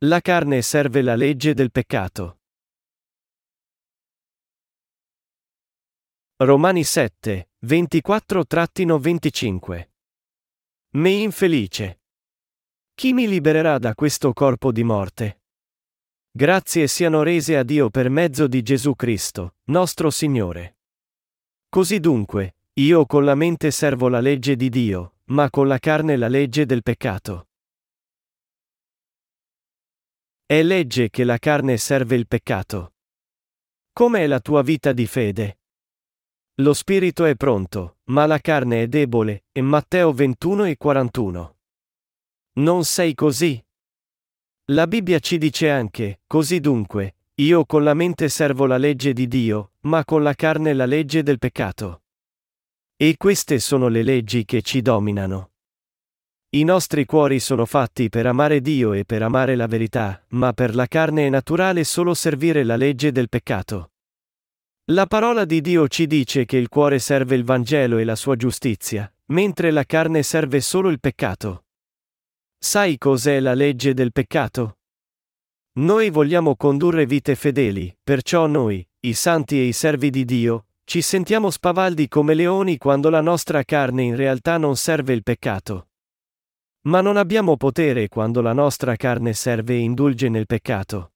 La carne serve la legge del peccato. Romani 7, 24-25. Me infelice. Chi mi libererà da questo corpo di morte? Grazie siano rese a Dio per mezzo di Gesù Cristo, nostro Signore. Così dunque, io con la mente servo la legge di Dio, ma con la carne la legge del peccato. È legge che la carne serve il peccato. Com'è la tua vita di fede? Lo spirito è pronto, ma la carne è debole, e Matteo 21 e 41. Non sei così? La Bibbia ci dice anche, così dunque, io con la mente servo la legge di Dio, ma con la carne la legge del peccato. E queste sono le leggi che ci dominano. I nostri cuori sono fatti per amare Dio e per amare la verità, ma per la carne è naturale solo servire la legge del peccato. La parola di Dio ci dice che il cuore serve il Vangelo e la sua giustizia, mentre la carne serve solo il peccato. Sai cos'è la legge del peccato? Noi vogliamo condurre vite fedeli, perciò noi, i santi e i servi di Dio, ci sentiamo spavaldi come leoni quando la nostra carne in realtà non serve il peccato. Ma non abbiamo potere quando la nostra carne serve e indulge nel peccato.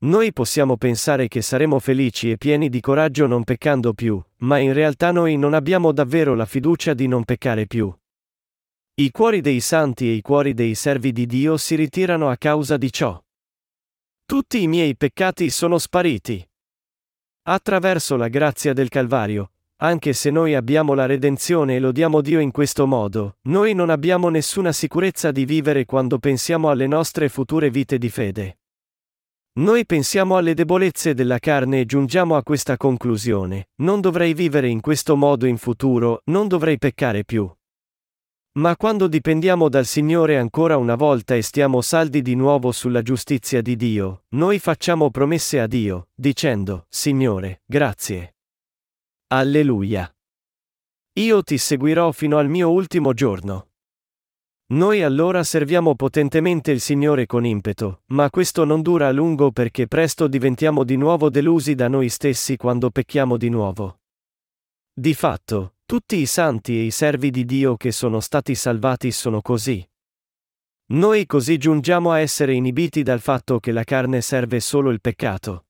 Noi possiamo pensare che saremo felici e pieni di coraggio non peccando più, ma in realtà noi non abbiamo davvero la fiducia di non peccare più. I cuori dei santi e i cuori dei servi di Dio si ritirano a causa di ciò. Tutti i miei peccati sono spariti. Attraverso la grazia del Calvario, anche se noi abbiamo la redenzione e lodiamo Dio in questo modo, noi non abbiamo nessuna sicurezza di vivere quando pensiamo alle nostre future vite di fede. Noi pensiamo alle debolezze della carne e giungiamo a questa conclusione, non dovrei vivere in questo modo in futuro, non dovrei peccare più. Ma quando dipendiamo dal Signore ancora una volta e stiamo saldi di nuovo sulla giustizia di Dio, noi facciamo promesse a Dio, dicendo, Signore, grazie. Alleluia. Io ti seguirò fino al mio ultimo giorno. Noi allora serviamo potentemente il Signore con impeto, ma questo non dura a lungo perché presto diventiamo di nuovo delusi da noi stessi quando pecchiamo di nuovo. Di fatto, tutti i santi e i servi di Dio che sono stati salvati sono così. Noi così giungiamo a essere inibiti dal fatto che la carne serve solo il peccato.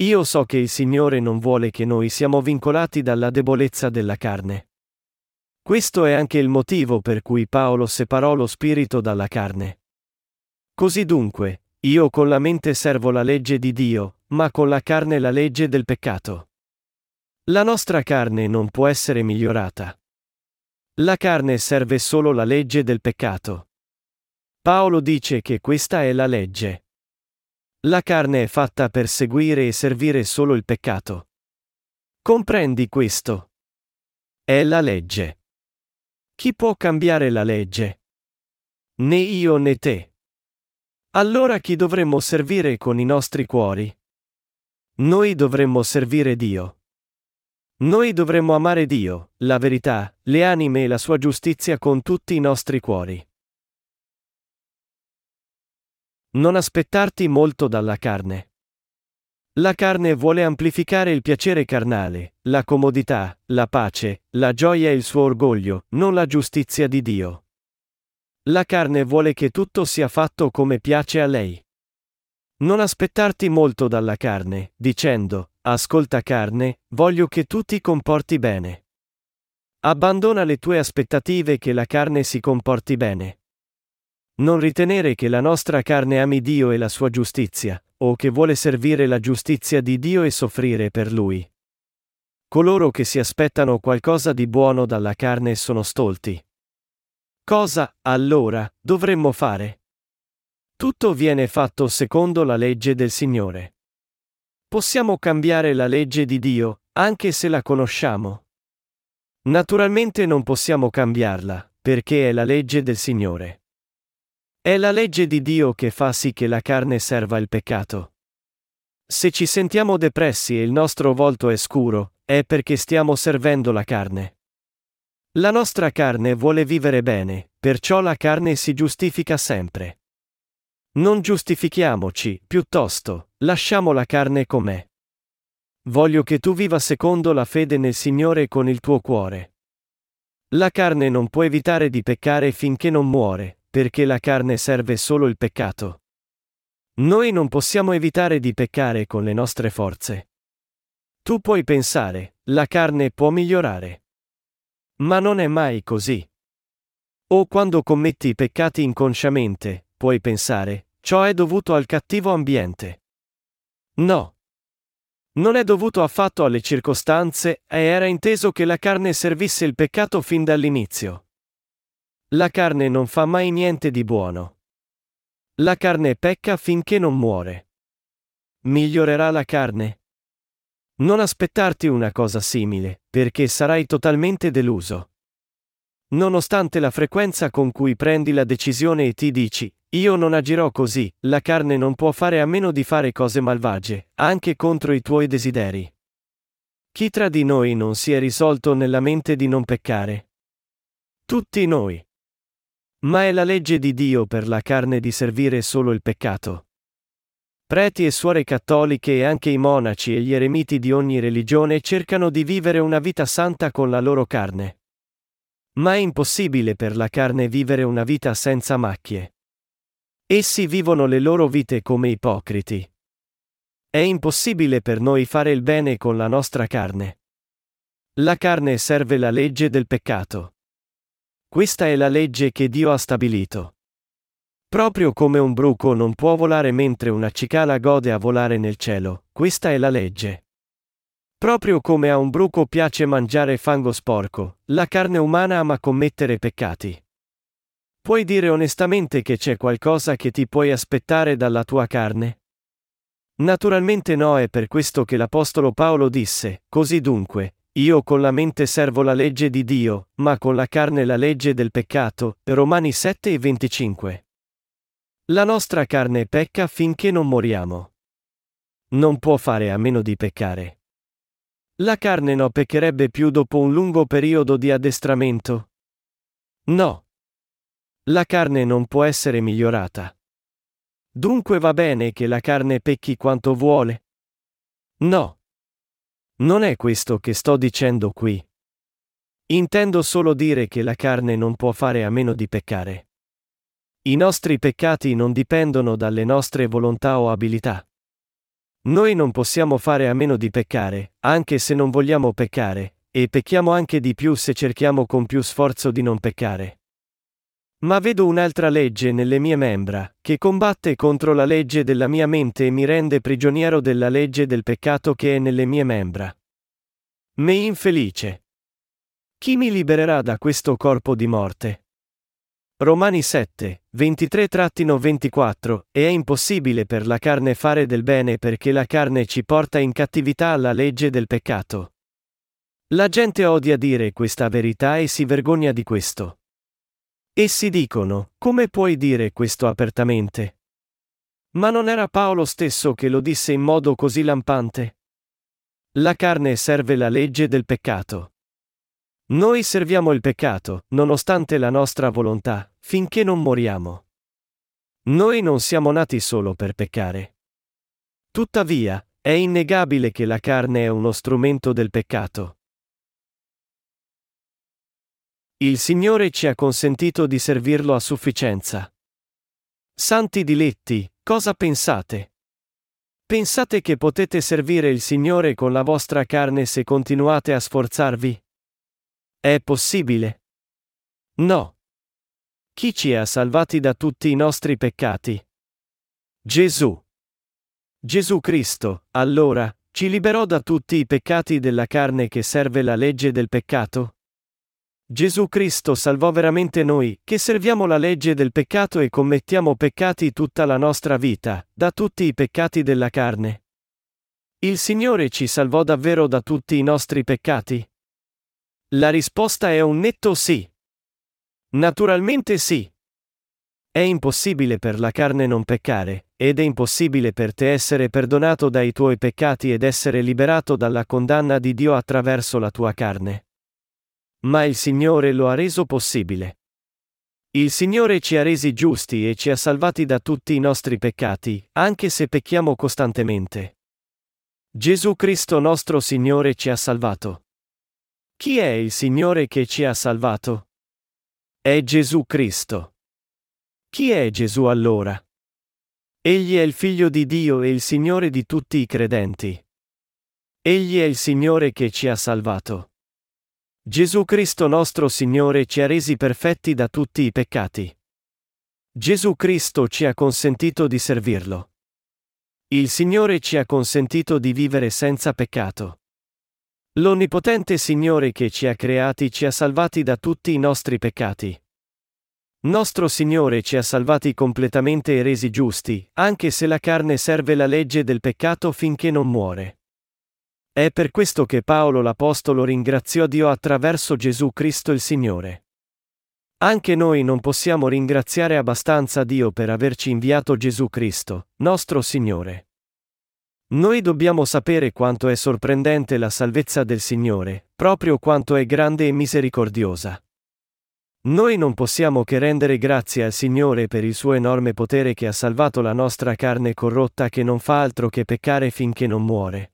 Io so che il Signore non vuole che noi siamo vincolati dalla debolezza della carne. Questo è anche il motivo per cui Paolo separò lo spirito dalla carne. Così dunque, io con la mente servo la legge di Dio, ma con la carne la legge del peccato. La nostra carne non può essere migliorata. La carne serve solo la legge del peccato. Paolo dice che questa è la legge. La carne è fatta per seguire e servire solo il peccato. Comprendi questo? È la legge. Chi può cambiare la legge? Né io né te. Allora chi dovremmo servire con i nostri cuori? Noi dovremmo servire Dio. Noi dovremmo amare Dio, la verità, le anime e la sua giustizia con tutti i nostri cuori. Non aspettarti molto dalla carne. La carne vuole amplificare il piacere carnale, la comodità, la pace, la gioia e il suo orgoglio, non la giustizia di Dio. La carne vuole che tutto sia fatto come piace a lei. Non aspettarti molto dalla carne, dicendo, ascolta carne, voglio che tu ti comporti bene. Abbandona le tue aspettative che la carne si comporti bene. Non ritenere che la nostra carne ami Dio e la sua giustizia, o che vuole servire la giustizia di Dio e soffrire per Lui. Coloro che si aspettano qualcosa di buono dalla carne sono stolti. Cosa, allora, dovremmo fare? Tutto viene fatto secondo la legge del Signore. Possiamo cambiare la legge di Dio, anche se la conosciamo. Naturalmente non possiamo cambiarla, perché è la legge del Signore. È la legge di Dio che fa sì che la carne serva il peccato. Se ci sentiamo depressi e il nostro volto è scuro, è perché stiamo servendo la carne. La nostra carne vuole vivere bene, perciò la carne si giustifica sempre. Non giustifichiamoci, piuttosto, lasciamo la carne com'è. Voglio che tu viva secondo la fede nel Signore con il tuo cuore. La carne non può evitare di peccare finché non muore, perché la carne serve solo il peccato. Noi non possiamo evitare di peccare con le nostre forze. Tu puoi pensare, la carne può migliorare. Ma non è mai così. O quando commetti peccati inconsciamente, puoi pensare, ciò è dovuto al cattivo ambiente. No. Non è dovuto affatto alle circostanze, e era inteso che la carne servisse il peccato fin dall'inizio. La carne non fa mai niente di buono. La carne pecca finché non muore. Migliorerà la carne? Non aspettarti una cosa simile, perché sarai totalmente deluso. Nonostante la frequenza con cui prendi la decisione e ti dici, io non agirò così, la carne non può fare a meno di fare cose malvagie, anche contro i tuoi desideri. Chi tra di noi non si è risolto nella mente di non peccare? Tutti noi. Ma è la legge di Dio per la carne di servire solo il peccato. Preti e suore cattoliche e anche i monaci e gli eremiti di ogni religione cercano di vivere una vita santa con la loro carne. Ma è impossibile per la carne vivere una vita senza macchie. Essi vivono le loro vite come ipocriti. È impossibile per noi fare il bene con la nostra carne. La carne serve la legge del peccato. Questa è la legge che Dio ha stabilito. Proprio come un bruco non può volare mentre una cicala gode a volare nel cielo, questa è la legge. Proprio come a un bruco piace mangiare fango sporco, la carne umana ama commettere peccati. Puoi dire onestamente che c'è qualcosa che ti puoi aspettare dalla tua carne? Naturalmente no, è per questo che l'Apostolo Paolo disse, così dunque, io con la mente servo la legge di Dio, ma con la carne la legge del peccato, Romani 7 e 25. La nostra carne pecca finché non moriamo. Non può fare a meno di peccare. La carne no peccherebbe più dopo un lungo periodo di addestramento? No. La carne non può essere migliorata. Dunque va bene che la carne pecchi quanto vuole? No. Non è questo che sto dicendo qui. Intendo solo dire che la carne non può fare a meno di peccare. I nostri peccati non dipendono dalle nostre volontà o abilità. Noi non possiamo fare a meno di peccare, anche se non vogliamo peccare, e pecchiamo anche di più se cerchiamo con più sforzo di non peccare. Ma vedo un'altra legge nelle mie membra, che combatte contro la legge della mia mente e mi rende prigioniero della legge del peccato che è nelle mie membra. Me infelice. Chi mi libererà da questo corpo di morte? Romani 7, 23-24, e è impossibile per la carne fare del bene perché la carne ci porta in cattività alla legge del peccato. La gente odia dire questa verità e si vergogna di questo. Essi dicono, come puoi dire questo apertamente? Ma non era Paolo stesso che lo disse in modo così lampante? La carne serve la legge del peccato. Noi serviamo il peccato, nonostante la nostra volontà, finché non moriamo. Noi non siamo nati solo per peccare. Tuttavia, è innegabile che la carne è uno strumento del peccato. Il Signore ci ha consentito di servirlo a sufficienza. Santi diletti, cosa pensate? Pensate che potete servire il Signore con la vostra carne se continuate a sforzarvi? È possibile? No. Chi ci ha salvati da tutti i nostri peccati? Gesù. Gesù Cristo, allora, ci liberò da tutti i peccati della carne che serve la legge del peccato? Gesù Cristo salvò veramente noi, che serviamo la legge del peccato e commettiamo peccati tutta la nostra vita, da tutti i peccati della carne. Il Signore ci salvò davvero da tutti i nostri peccati? La risposta è un netto sì. Naturalmente sì. È impossibile per la carne non peccare, ed è impossibile per te essere perdonato dai tuoi peccati ed essere liberato dalla condanna di Dio attraverso la tua carne. Ma il Signore lo ha reso possibile. Il Signore ci ha resi giusti e ci ha salvati da tutti i nostri peccati, anche se pecchiamo costantemente. Gesù Cristo nostro Signore ci ha salvato. Chi è il Signore che ci ha salvato? È Gesù Cristo. Chi è Gesù allora? Egli è il Figlio di Dio e il Signore di tutti i credenti. Egli è il Signore che ci ha salvato. Gesù Cristo nostro Signore ci ha resi perfetti da tutti i peccati. Gesù Cristo ci ha consentito di servirlo. Il Signore ci ha consentito di vivere senza peccato. L'onnipotente Signore che ci ha creati ci ha salvati da tutti i nostri peccati. Nostro Signore ci ha salvati completamente e resi giusti, anche se la carne serve la legge del peccato finché non muore. È per questo che Paolo l'Apostolo ringraziò Dio attraverso Gesù Cristo il Signore. Anche noi non possiamo ringraziare abbastanza Dio per averci inviato Gesù Cristo, nostro Signore. Noi dobbiamo sapere quanto è sorprendente la salvezza del Signore, proprio quanto è grande e misericordiosa. Noi non possiamo che rendere grazie al Signore per il suo enorme potere che ha salvato la nostra carne corrotta che non fa altro che peccare finché non muore.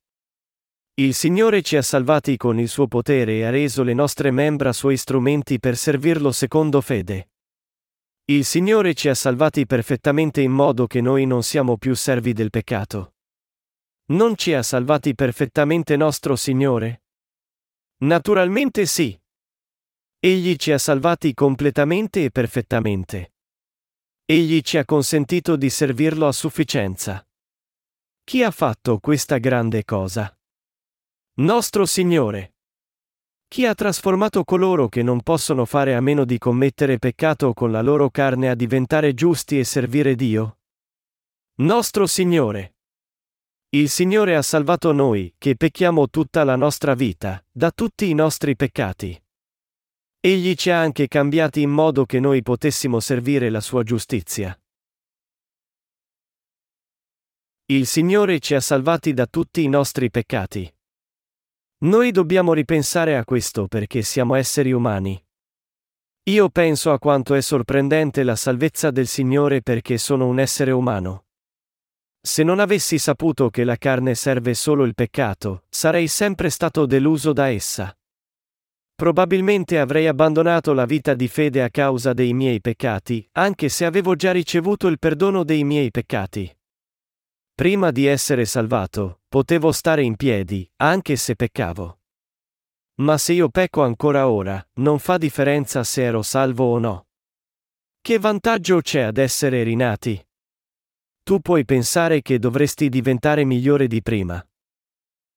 Il Signore ci ha salvati con il suo potere e ha reso le nostre membra suoi strumenti per servirlo secondo fede. Il Signore ci ha salvati perfettamente in modo che noi non siamo più servi del peccato. Non ci ha salvati perfettamente nostro Signore? Naturalmente sì. Egli ci ha salvati completamente e perfettamente. Egli ci ha consentito di servirlo a sufficienza. Chi ha fatto questa grande cosa? Nostro Signore. Chi ha trasformato coloro che non possono fare a meno di commettere peccato con la loro carne a diventare giusti e servire Dio? Nostro Signore. Il Signore ha salvato noi, che pecchiamo tutta la nostra vita, da tutti i nostri peccati. Egli ci ha anche cambiati in modo che noi potessimo servire la sua giustizia. Il Signore ci ha salvati da tutti i nostri peccati. Noi dobbiamo ripensare a questo perché siamo esseri umani. Io penso a quanto è sorprendente la salvezza del Signore perché sono un essere umano. Se non avessi saputo che la carne serve solo il peccato, sarei sempre stato deluso da essa. Probabilmente avrei abbandonato la vita di fede a causa dei miei peccati, anche se avevo già ricevuto il perdono dei miei peccati. Prima di essere salvato, potevo stare in piedi, anche se peccavo. Ma se io pecco ancora ora, non fa differenza se ero salvo o no. Che vantaggio c'è ad essere rinati? Tu puoi pensare che dovresti diventare migliore di prima.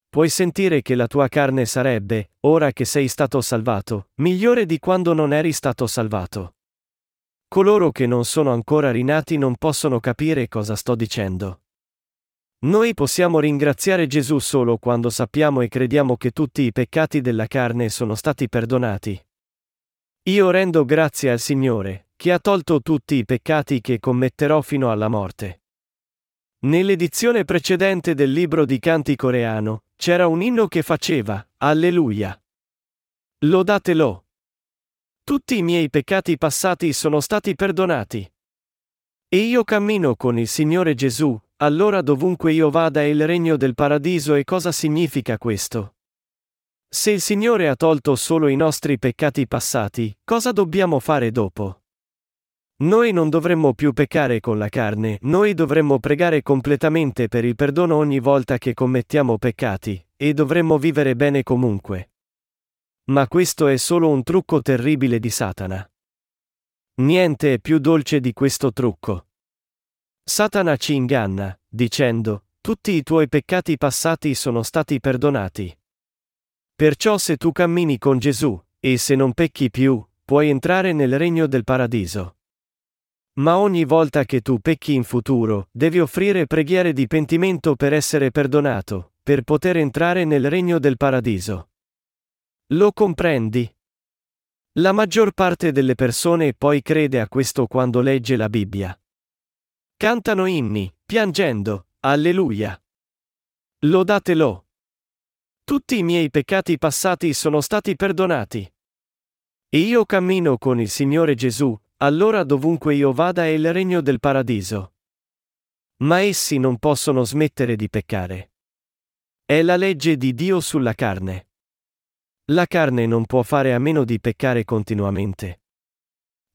Puoi sentire che la tua carne sarebbe, ora che sei stato salvato, migliore di quando non eri stato salvato. Coloro che non sono ancora rinati non possono capire cosa sto dicendo. Noi possiamo ringraziare Gesù solo quando sappiamo e crediamo che tutti i peccati della carne sono stati perdonati. Io rendo grazie al Signore, che ha tolto tutti i peccati che commetterò fino alla morte. Nell'edizione precedente del libro di canti coreano, c'era un inno che faceva, Alleluia. Lodatelo. Tutti i miei peccati passati sono stati perdonati. E io cammino con il Signore Gesù, allora dovunque io vada è il regno del paradiso e cosa significa questo? Se il Signore ha tolto solo i nostri peccati passati, cosa dobbiamo fare dopo? Noi non dovremmo più peccare con la carne, noi dovremmo pregare completamente per il perdono ogni volta che commettiamo peccati, e dovremmo vivere bene comunque. Ma questo è solo un trucco terribile di Satana. Niente è più dolce di questo trucco. Satana ci inganna, dicendo, tutti i tuoi peccati passati sono stati perdonati. Perciò se tu cammini con Gesù, e se non pecchi più, puoi entrare nel regno del paradiso. Ma ogni volta che tu pecchi in futuro, devi offrire preghiere di pentimento per essere perdonato, per poter entrare nel regno del paradiso. Lo comprendi? La maggior parte delle persone poi crede a questo quando legge la Bibbia. Cantano inni, piangendo, Alleluia. Lodatelo. Tutti i miei peccati passati sono stati perdonati. E io cammino con il Signore Gesù, allora dovunque io vada è il regno del paradiso. Ma essi non possono smettere di peccare. È la legge di Dio sulla carne. La carne non può fare a meno di peccare continuamente.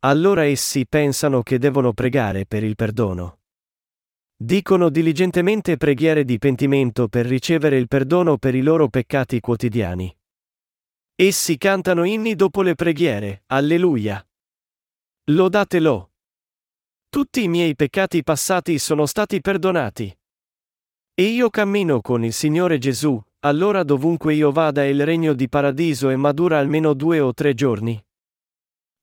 Allora essi pensano che devono pregare per il perdono. Dicono diligentemente preghiere di pentimento per ricevere il perdono per i loro peccati quotidiani. Essi cantano inni dopo le preghiere, alleluia. Lodatelo. Tutti i miei peccati passati sono stati perdonati. E io cammino con il Signore Gesù, allora dovunque io vada il regno di paradiso e madura almeno due o tre giorni.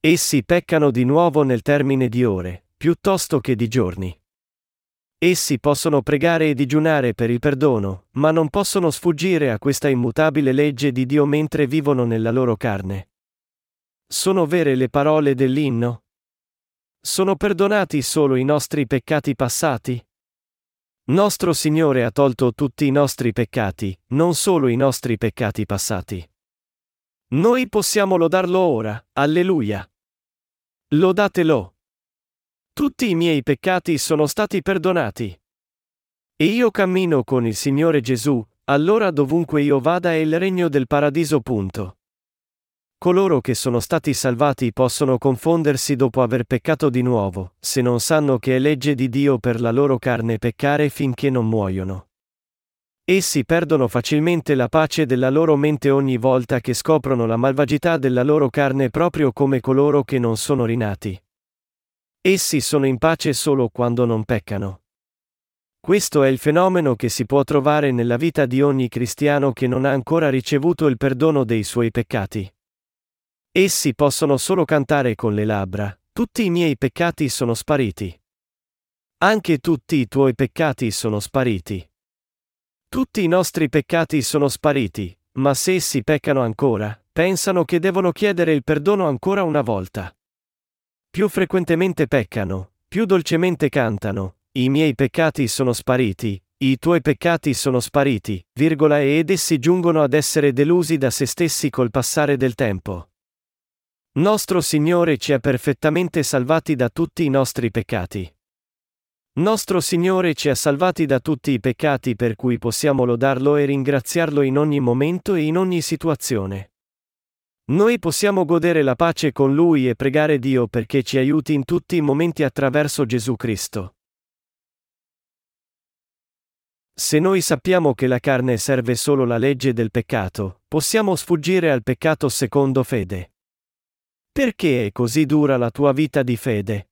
Essi peccano di nuovo nel termine di ore, piuttosto che di giorni. Essi possono pregare e digiunare per il perdono, ma non possono sfuggire a questa immutabile legge di Dio mentre vivono nella loro carne. Sono vere le parole dell'inno? Sono perdonati solo i nostri peccati passati? Nostro Signore ha tolto tutti i nostri peccati, non solo i nostri peccati passati. Noi possiamo lodarlo ora, alleluia. Lodatelo. Tutti i miei peccati sono stati perdonati. E io cammino con il Signore Gesù, allora dovunque io vada è il regno del paradiso. Punto. Coloro che sono stati salvati possono confondersi dopo aver peccato di nuovo, se non sanno che è legge di Dio per la loro carne peccare finché non muoiono. Essi perdono facilmente la pace della loro mente ogni volta che scoprono la malvagità della loro carne proprio come coloro che non sono rinati. Essi sono in pace solo quando non peccano. Questo è il fenomeno che si può trovare nella vita di ogni cristiano che non ha ancora ricevuto il perdono dei suoi peccati. Essi possono solo cantare con le labbra, tutti i miei peccati sono spariti. Anche tutti i tuoi peccati sono spariti. Tutti i nostri peccati sono spariti, ma se essi peccano ancora, pensano che devono chiedere il perdono ancora una volta. Più frequentemente peccano, più dolcemente cantano, i miei peccati sono spariti, i tuoi peccati sono spariti, virgola, ed essi giungono ad essere delusi da se stessi col passare del tempo. Nostro Signore ci ha perfettamente salvati da tutti i nostri peccati. Nostro Signore ci ha salvati da tutti i peccati per cui possiamo lodarlo e ringraziarlo in ogni momento e in ogni situazione. Noi possiamo godere la pace con Lui e pregare Dio perché ci aiuti in tutti i momenti attraverso Gesù Cristo. Se noi sappiamo che la carne serve solo la legge del peccato, possiamo sfuggire al peccato secondo fede. Perché è così dura la tua vita di fede?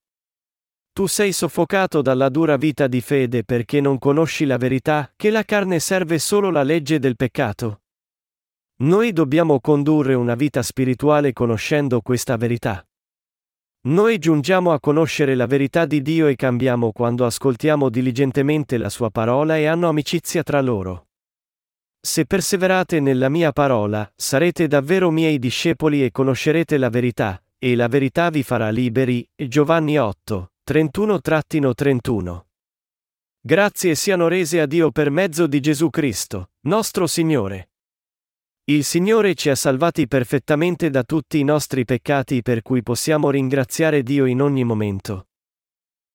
Tu sei soffocato dalla dura vita di fede perché non conosci la verità, che la carne serve solo la legge del peccato. Noi dobbiamo condurre una vita spirituale conoscendo questa verità. Noi giungiamo a conoscere la verità di Dio e cambiamo quando ascoltiamo diligentemente la sua parola e hanno amicizia tra loro. Se perseverate nella mia parola, sarete davvero miei discepoli e conoscerete la verità, e la verità vi farà liberi. Giovanni 8, 31-31. Grazie siano rese a Dio per mezzo di Gesù Cristo, nostro Signore. Il Signore ci ha salvati perfettamente da tutti i nostri peccati per cui possiamo ringraziare Dio in ogni momento.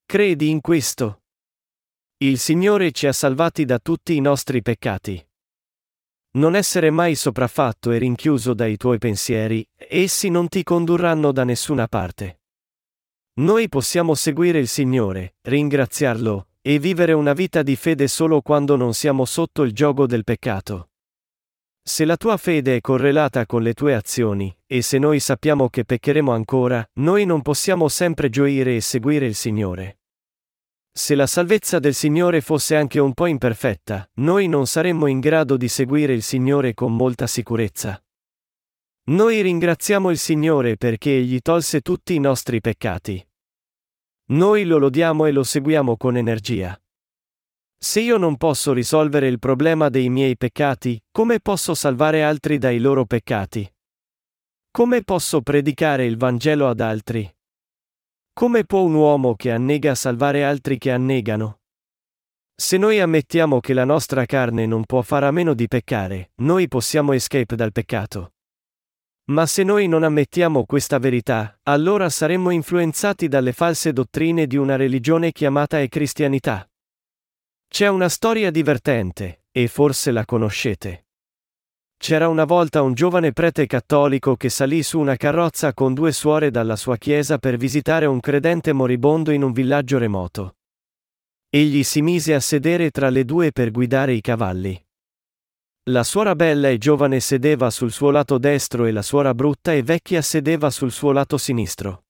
Credi in questo? Il Signore ci ha salvati da tutti i nostri peccati. Non essere mai sopraffatto e rinchiuso dai tuoi pensieri, essi non ti condurranno da nessuna parte. Noi possiamo seguire il Signore, ringraziarlo, e vivere una vita di fede solo quando non siamo sotto il gioco del peccato. Se la tua fede è correlata con le tue azioni, e se noi sappiamo che peccheremo ancora, noi non possiamo sempre gioire e seguire il Signore. Se la salvezza del Signore fosse anche un po' imperfetta, noi non saremmo in grado di seguire il Signore con molta sicurezza. Noi ringraziamo il Signore perché Egli tolse tutti i nostri peccati. Noi lo lodiamo e lo seguiamo con energia. Se io non posso risolvere il problema dei miei peccati, come posso salvare altri dai loro peccati? Come posso predicare il Vangelo ad altri? Come può un uomo che annega salvare altri che annegano? Se noi ammettiamo che la nostra carne non può fare a meno di peccare, noi possiamo escape dal peccato. Ma se noi non ammettiamo questa verità, allora saremmo influenzati dalle false dottrine di una religione chiamata e cristianità. C'è una storia divertente, e forse la conoscete. C'era una volta un giovane prete cattolico che salì su una carrozza con due suore dalla sua chiesa per visitare un credente moribondo in un villaggio remoto. Egli si mise a sedere tra le due per guidare i cavalli. La suora bella e giovane sedeva sul suo lato destro e la suora brutta e vecchia sedeva sul suo lato sinistro.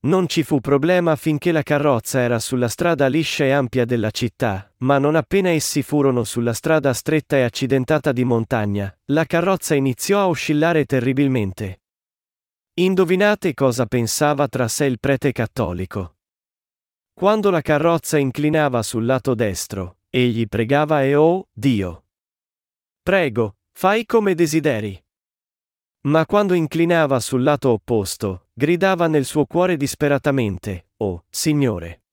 Non ci fu problema finché la carrozza era sulla strada liscia e ampia della città, ma non appena essi furono sulla strada stretta e accidentata di montagna, la carrozza iniziò a oscillare terribilmente. Indovinate cosa pensava tra sé il prete cattolico. Quando la carrozza inclinava sul lato destro, egli pregava e oh, Dio! Prego, fai come desideri. Ma quando inclinava sul lato opposto, gridava nel suo cuore disperatamente, Oh, Signore!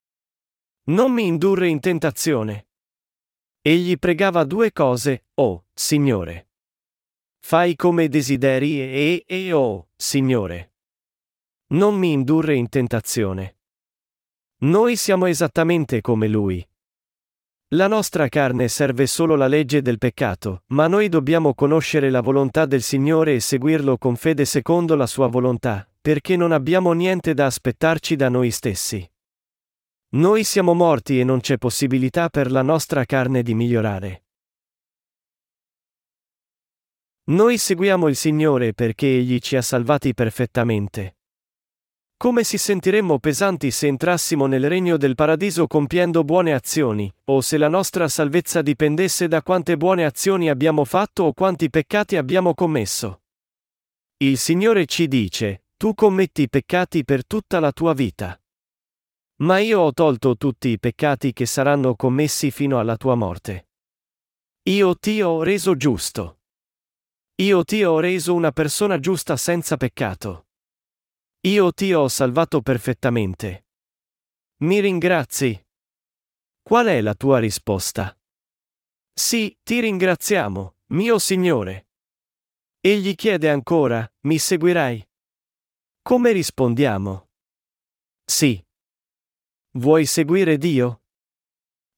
Non mi indurre in tentazione. Egli pregava due cose, Oh, Signore! Fai come desideri e, e, e oh, Signore! Non mi indurre in tentazione. Noi siamo esattamente come Lui, la nostra carne serve solo la legge del peccato, ma noi dobbiamo conoscere la volontà del Signore e seguirlo con fede secondo la sua volontà, perché non abbiamo niente da aspettarci da noi stessi. Noi siamo morti e non c'è possibilità per la nostra carne di migliorare. Noi seguiamo il Signore perché Egli ci ha salvati perfettamente. Come si sentiremmo pesanti se entrassimo nel regno del paradiso compiendo buone azioni, o se la nostra salvezza dipendesse da quante buone azioni abbiamo fatto o quanti peccati abbiamo commesso. Il Signore ci dice, tu commetti peccati per tutta la tua vita. Ma io ho tolto tutti i peccati che saranno commessi fino alla tua morte. Io ti ho reso giusto. Io ti ho reso una persona giusta senza peccato. Io ti ho salvato perfettamente. Mi ringrazi? Qual è la tua risposta? Sì, ti ringraziamo, mio Signore. Egli chiede ancora, mi seguirai? Come rispondiamo? Sì. Vuoi seguire Dio?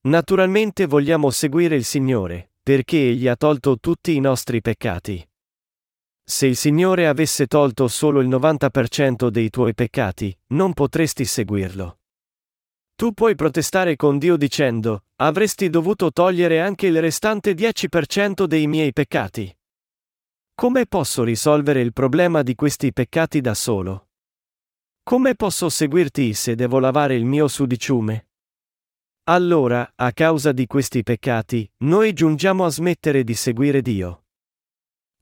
Naturalmente vogliamo seguire il Signore, perché Egli ha tolto tutti i nostri peccati. Se il Signore avesse tolto solo il 90% dei tuoi peccati, non potresti seguirlo. Tu puoi protestare con Dio dicendo, avresti dovuto togliere anche il restante 10% dei miei peccati. Come posso risolvere il problema di questi peccati da solo? Come posso seguirti se devo lavare il mio sudiciume? Allora, a causa di questi peccati, noi giungiamo a smettere di seguire Dio.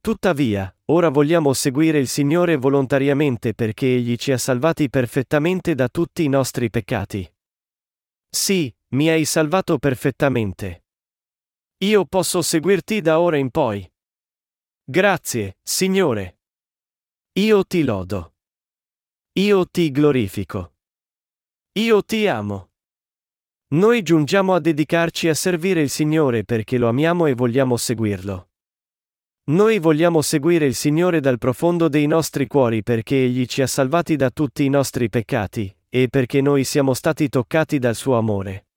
Tuttavia, ora vogliamo seguire il Signore volontariamente perché Egli ci ha salvati perfettamente da tutti i nostri peccati. Sì, mi hai salvato perfettamente. Io posso seguirti da ora in poi. Grazie, Signore. Io ti lodo. Io ti glorifico. Io ti amo. Noi giungiamo a dedicarci a servire il Signore perché lo amiamo e vogliamo seguirlo. Noi vogliamo seguire il Signore dal profondo dei nostri cuori perché Egli ci ha salvati da tutti i nostri peccati, e perché noi siamo stati toccati dal suo amore.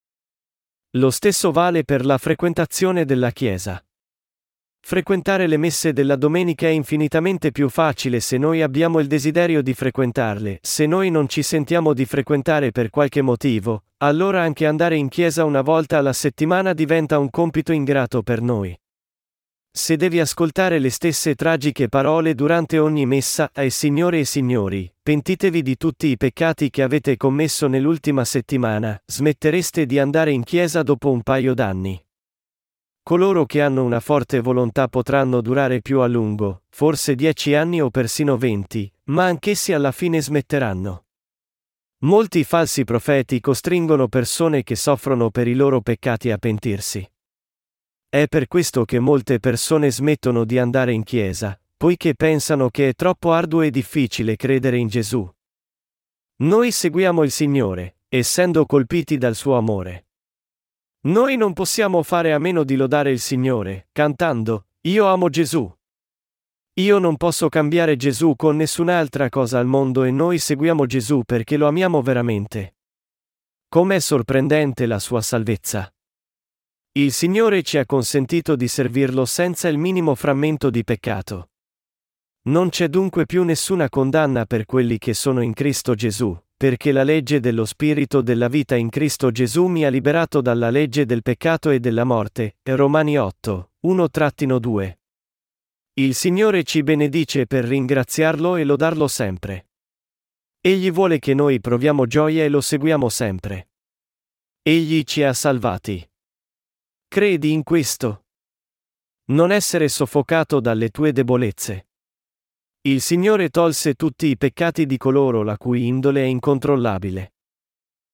Lo stesso vale per la frequentazione della Chiesa. Frequentare le messe della domenica è infinitamente più facile se noi abbiamo il desiderio di frequentarle, se noi non ci sentiamo di frequentare per qualche motivo, allora anche andare in chiesa una volta alla settimana diventa un compito ingrato per noi. Se devi ascoltare le stesse tragiche parole durante ogni messa, ai Signore e Signori, pentitevi di tutti i peccati che avete commesso nell'ultima settimana, smettereste di andare in chiesa dopo un paio d'anni. Coloro che hanno una forte volontà potranno durare più a lungo, forse dieci anni o persino venti, ma anch'essi alla fine smetteranno. Molti falsi profeti costringono persone che soffrono per i loro peccati a pentirsi. È per questo che molte persone smettono di andare in chiesa, poiché pensano che è troppo arduo e difficile credere in Gesù. Noi seguiamo il Signore, essendo colpiti dal suo amore. Noi non possiamo fare a meno di lodare il Signore, cantando, Io amo Gesù. Io non posso cambiare Gesù con nessun'altra cosa al mondo e noi seguiamo Gesù perché lo amiamo veramente. Com'è sorprendente la sua salvezza. Il Signore ci ha consentito di servirlo senza il minimo frammento di peccato. Non c'è dunque più nessuna condanna per quelli che sono in Cristo Gesù, perché la legge dello Spirito della vita in Cristo Gesù mi ha liberato dalla legge del peccato e della morte. Romani 8, 1-2. Il Signore ci benedice per ringraziarlo e lodarlo sempre. Egli vuole che noi proviamo gioia e lo seguiamo sempre. Egli ci ha salvati. Credi in questo? Non essere soffocato dalle tue debolezze. Il Signore tolse tutti i peccati di coloro la cui indole è incontrollabile.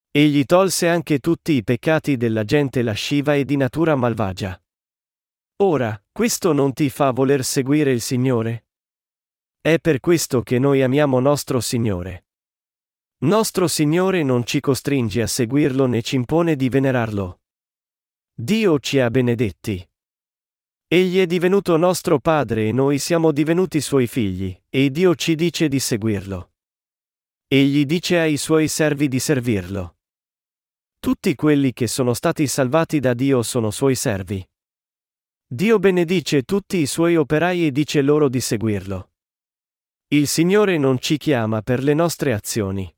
Egli tolse anche tutti i peccati della gente lasciva e di natura malvagia. Ora, questo non ti fa voler seguire il Signore? È per questo che noi amiamo nostro Signore. Nostro Signore non ci costringe a seguirlo né ci impone di venerarlo. Dio ci ha benedetti. Egli è divenuto nostro Padre e noi siamo divenuti suoi figli, e Dio ci dice di seguirlo. Egli dice ai suoi servi di servirlo. Tutti quelli che sono stati salvati da Dio sono suoi servi. Dio benedice tutti i suoi operai e dice loro di seguirlo. Il Signore non ci chiama per le nostre azioni.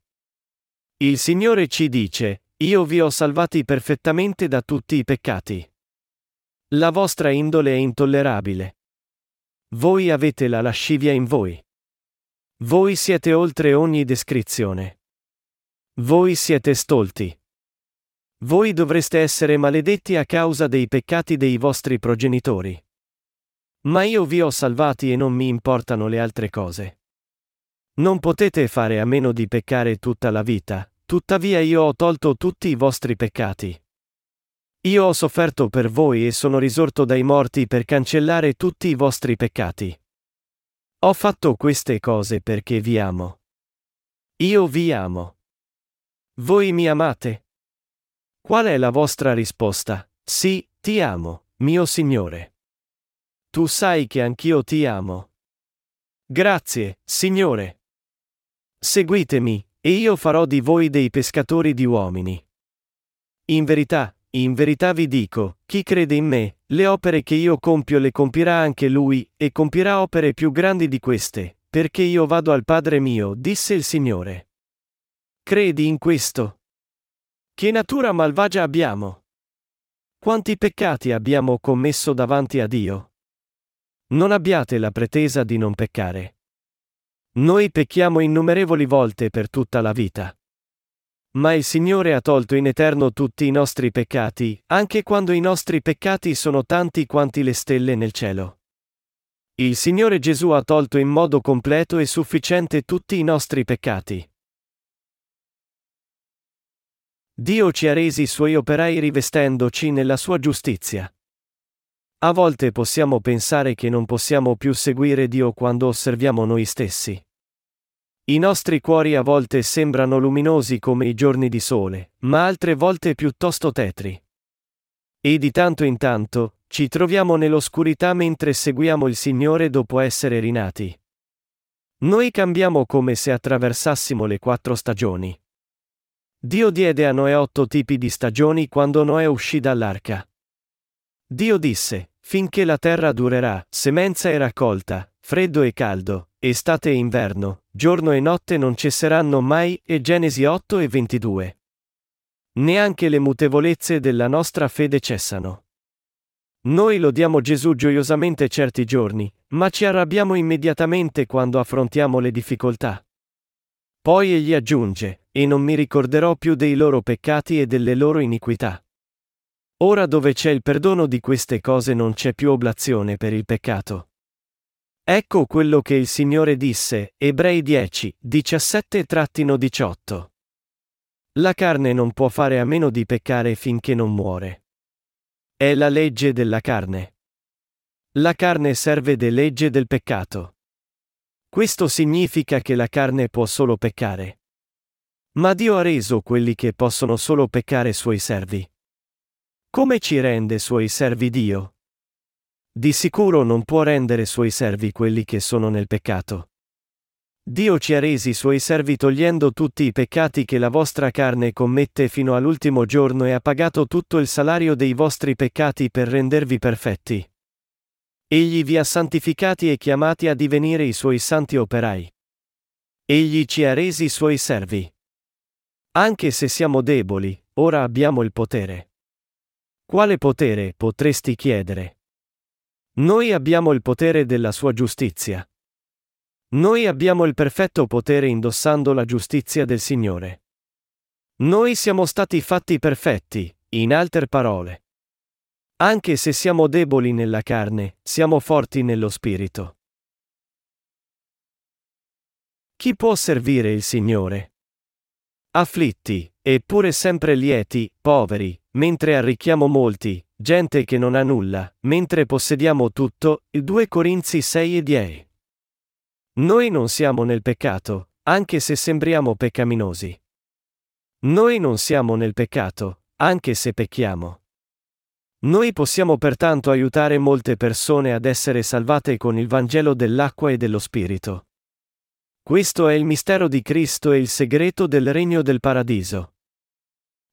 Il Signore ci dice, io vi ho salvati perfettamente da tutti i peccati. La vostra indole è intollerabile. Voi avete la lascivia in voi. Voi siete oltre ogni descrizione. Voi siete stolti. Voi dovreste essere maledetti a causa dei peccati dei vostri progenitori. Ma io vi ho salvati e non mi importano le altre cose. Non potete fare a meno di peccare tutta la vita, Tuttavia io ho tolto tutti i vostri peccati. Io ho sofferto per voi e sono risorto dai morti per cancellare tutti i vostri peccati. Ho fatto queste cose perché vi amo. Io vi amo. Voi mi amate? Qual è la vostra risposta? Sì, ti amo, mio Signore. Tu sai che anch'io ti amo. Grazie, Signore. Seguitemi, e io farò di voi dei pescatori di uomini. In verità, in verità vi dico, chi crede in me, le opere che io compio le compirà anche lui, e compirà opere più grandi di queste, perché io vado al Padre mio, disse il Signore. Credi in questo? Che natura malvagia abbiamo? Quanti peccati abbiamo commesso davanti a Dio? Non abbiate la pretesa di non peccare. Noi pecchiamo innumerevoli volte per tutta la vita. Ma il Signore ha tolto in eterno tutti i nostri peccati, anche quando i nostri peccati sono tanti quanti le stelle nel cielo. Il Signore Gesù ha tolto in modo completo e sufficiente tutti i nostri peccati. Dio ci ha resi suoi operai rivestendoci nella sua giustizia. A volte possiamo pensare che non possiamo più seguire Dio quando osserviamo noi stessi. I nostri cuori a volte sembrano luminosi come i giorni di sole, ma altre volte piuttosto tetri. E di tanto in tanto, ci troviamo nell'oscurità mentre seguiamo il Signore dopo essere rinati. Noi cambiamo come se attraversassimo le quattro stagioni. Dio diede a Noè otto tipi di stagioni quando Noè uscì dall'arca. Dio disse, finché la terra durerà, semenza e raccolta, freddo e caldo, estate e inverno, giorno e notte non cesseranno mai, e Genesi 8 e 22. Neanche le mutevolezze della nostra fede cessano. Noi lodiamo Gesù gioiosamente certi giorni, ma ci arrabbiamo immediatamente quando affrontiamo le difficoltà. Poi egli aggiunge, e non mi ricorderò più dei loro peccati e delle loro iniquità. Ora dove c'è il perdono di queste cose non c'è più oblazione per il peccato. Ecco quello che il Signore disse, Ebrei 10, 17-18. La carne non può fare a meno di peccare finché non muore. È la legge della carne. La carne serve de legge del peccato. Questo significa che la carne può solo peccare. Ma Dio ha reso quelli che possono solo peccare suoi servi. Come ci rende suoi servi Dio? di sicuro non può rendere suoi servi quelli che sono nel peccato. Dio ci ha resi suoi servi togliendo tutti i peccati che la vostra carne commette fino all'ultimo giorno e ha pagato tutto il salario dei vostri peccati per rendervi perfetti. Egli vi ha santificati e chiamati a divenire i suoi santi operai. Egli ci ha resi suoi servi. Anche se siamo deboli, ora abbiamo il potere. Quale potere potresti chiedere? Noi abbiamo il potere della sua giustizia. Noi abbiamo il perfetto potere indossando la giustizia del Signore. Noi siamo stati fatti perfetti, in altre parole. Anche se siamo deboli nella carne, siamo forti nello spirito. Chi può servire il Signore? Afflitti, eppure sempre lieti, poveri, mentre arricchiamo molti, gente che non ha nulla, mentre possediamo tutto, 2 Corinzi 6 e 10. Noi non siamo nel peccato, anche se sembriamo peccaminosi. Noi non siamo nel peccato, anche se pecchiamo. Noi possiamo pertanto aiutare molte persone ad essere salvate con il Vangelo dell'acqua e dello Spirito. Questo è il mistero di Cristo e il segreto del regno del paradiso.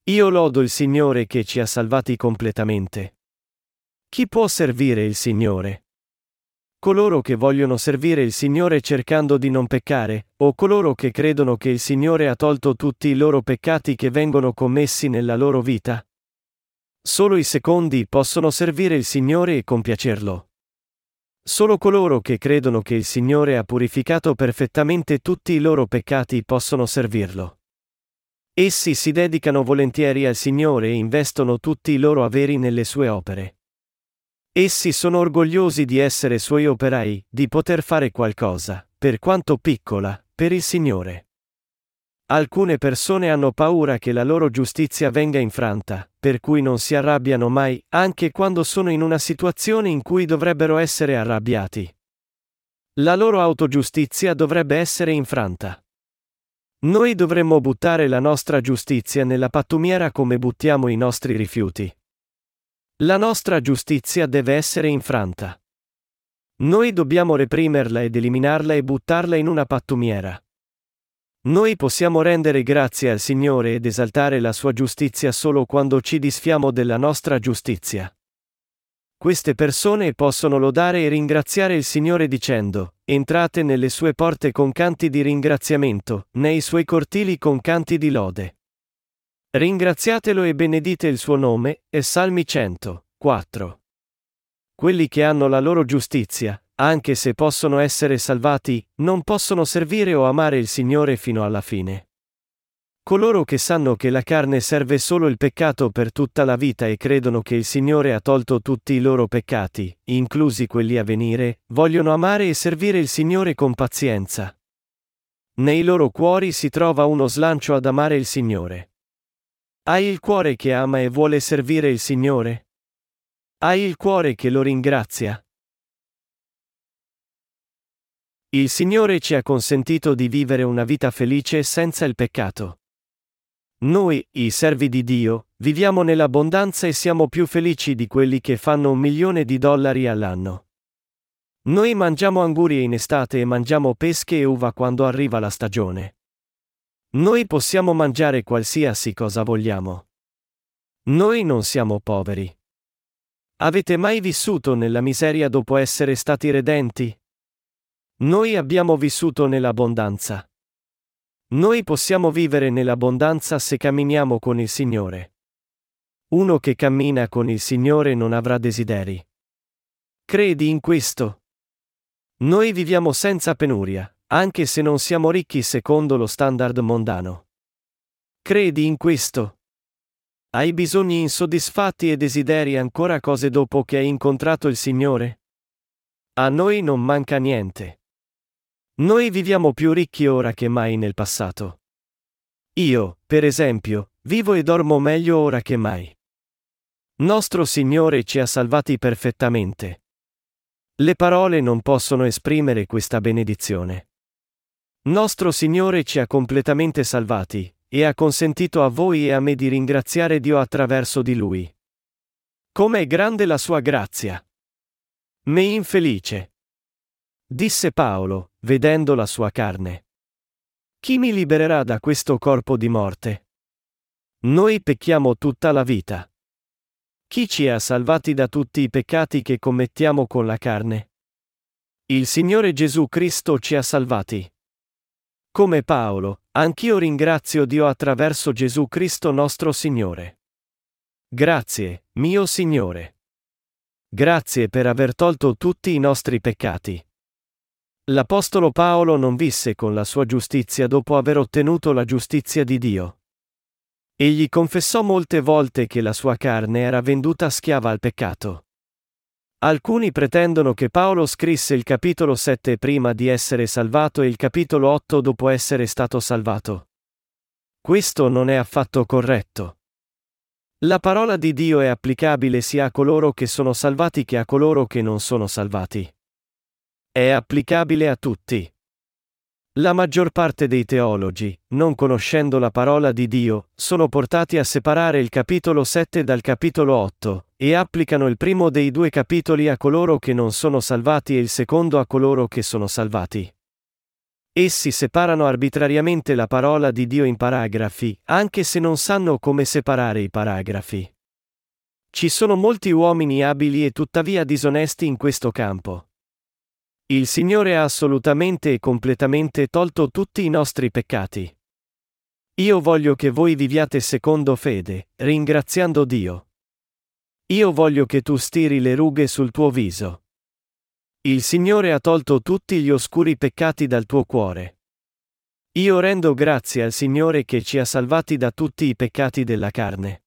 Io lodo il Signore che ci ha salvati completamente. Chi può servire il Signore? Coloro che vogliono servire il Signore cercando di non peccare, o coloro che credono che il Signore ha tolto tutti i loro peccati che vengono commessi nella loro vita? Solo i secondi possono servire il Signore e compiacerlo. Solo coloro che credono che il Signore ha purificato perfettamente tutti i loro peccati possono servirlo. Essi si dedicano volentieri al Signore e investono tutti i loro averi nelle sue opere. Essi sono orgogliosi di essere suoi operai, di poter fare qualcosa, per quanto piccola, per il Signore. Alcune persone hanno paura che la loro giustizia venga infranta, per cui non si arrabbiano mai, anche quando sono in una situazione in cui dovrebbero essere arrabbiati. La loro autogiustizia dovrebbe essere infranta. Noi dovremmo buttare la nostra giustizia nella pattumiera come buttiamo i nostri rifiuti. La nostra giustizia deve essere infranta. Noi dobbiamo reprimerla ed eliminarla e buttarla in una pattumiera. Noi possiamo rendere grazie al Signore ed esaltare la sua giustizia solo quando ci disfiamo della nostra giustizia. Queste persone possono lodare e ringraziare il Signore dicendo, entrate nelle sue porte con canti di ringraziamento, nei suoi cortili con canti di lode. Ringraziatelo e benedite il suo nome, e Salmi 100, 4. Quelli che hanno la loro giustizia, anche se possono essere salvati, non possono servire o amare il Signore fino alla fine. Coloro che sanno che la carne serve solo il peccato per tutta la vita e credono che il Signore ha tolto tutti i loro peccati, inclusi quelli a venire, vogliono amare e servire il Signore con pazienza. Nei loro cuori si trova uno slancio ad amare il Signore. Hai il cuore che ama e vuole servire il Signore? Hai il cuore che lo ringrazia? Il Signore ci ha consentito di vivere una vita felice senza il peccato. Noi, i servi di Dio, viviamo nell'abbondanza e siamo più felici di quelli che fanno un milione di dollari all'anno. Noi mangiamo angurie in estate e mangiamo pesche e uva quando arriva la stagione. Noi possiamo mangiare qualsiasi cosa vogliamo. Noi non siamo poveri. Avete mai vissuto nella miseria dopo essere stati redenti? Noi abbiamo vissuto nell'abbondanza. Noi possiamo vivere nell'abbondanza se camminiamo con il Signore. Uno che cammina con il Signore non avrà desideri. Credi in questo? Noi viviamo senza penuria, anche se non siamo ricchi secondo lo standard mondano. Credi in questo? Hai bisogni insoddisfatti e desideri ancora cose dopo che hai incontrato il Signore? A noi non manca niente. Noi viviamo più ricchi ora che mai nel passato. Io, per esempio, vivo e dormo meglio ora che mai. Nostro Signore ci ha salvati perfettamente. Le parole non possono esprimere questa benedizione. Nostro Signore ci ha completamente salvati, e ha consentito a voi e a me di ringraziare Dio attraverso di Lui. Com'è grande la sua grazia! Me infelice. Disse Paolo, vedendo la sua carne. Chi mi libererà da questo corpo di morte? Noi pecchiamo tutta la vita. Chi ci ha salvati da tutti i peccati che commettiamo con la carne? Il Signore Gesù Cristo ci ha salvati. Come Paolo, anch'io ringrazio Dio attraverso Gesù Cristo nostro Signore. Grazie, mio Signore. Grazie per aver tolto tutti i nostri peccati. L'Apostolo Paolo non visse con la sua giustizia dopo aver ottenuto la giustizia di Dio. Egli confessò molte volte che la sua carne era venduta schiava al peccato. Alcuni pretendono che Paolo scrisse il capitolo 7 prima di essere salvato e il capitolo 8 dopo essere stato salvato. Questo non è affatto corretto. La parola di Dio è applicabile sia a coloro che sono salvati che a coloro che non sono salvati. È applicabile a tutti. La maggior parte dei teologi, non conoscendo la parola di Dio, sono portati a separare il capitolo 7 dal capitolo 8, e applicano il primo dei due capitoli a coloro che non sono salvati e il secondo a coloro che sono salvati. Essi separano arbitrariamente la parola di Dio in paragrafi, anche se non sanno come separare i paragrafi. Ci sono molti uomini abili e tuttavia disonesti in questo campo. Il Signore ha assolutamente e completamente tolto tutti i nostri peccati. Io voglio che voi viviate secondo fede, ringraziando Dio. Io voglio che tu stiri le rughe sul tuo viso. Il Signore ha tolto tutti gli oscuri peccati dal tuo cuore. Io rendo grazie al Signore che ci ha salvati da tutti i peccati della carne.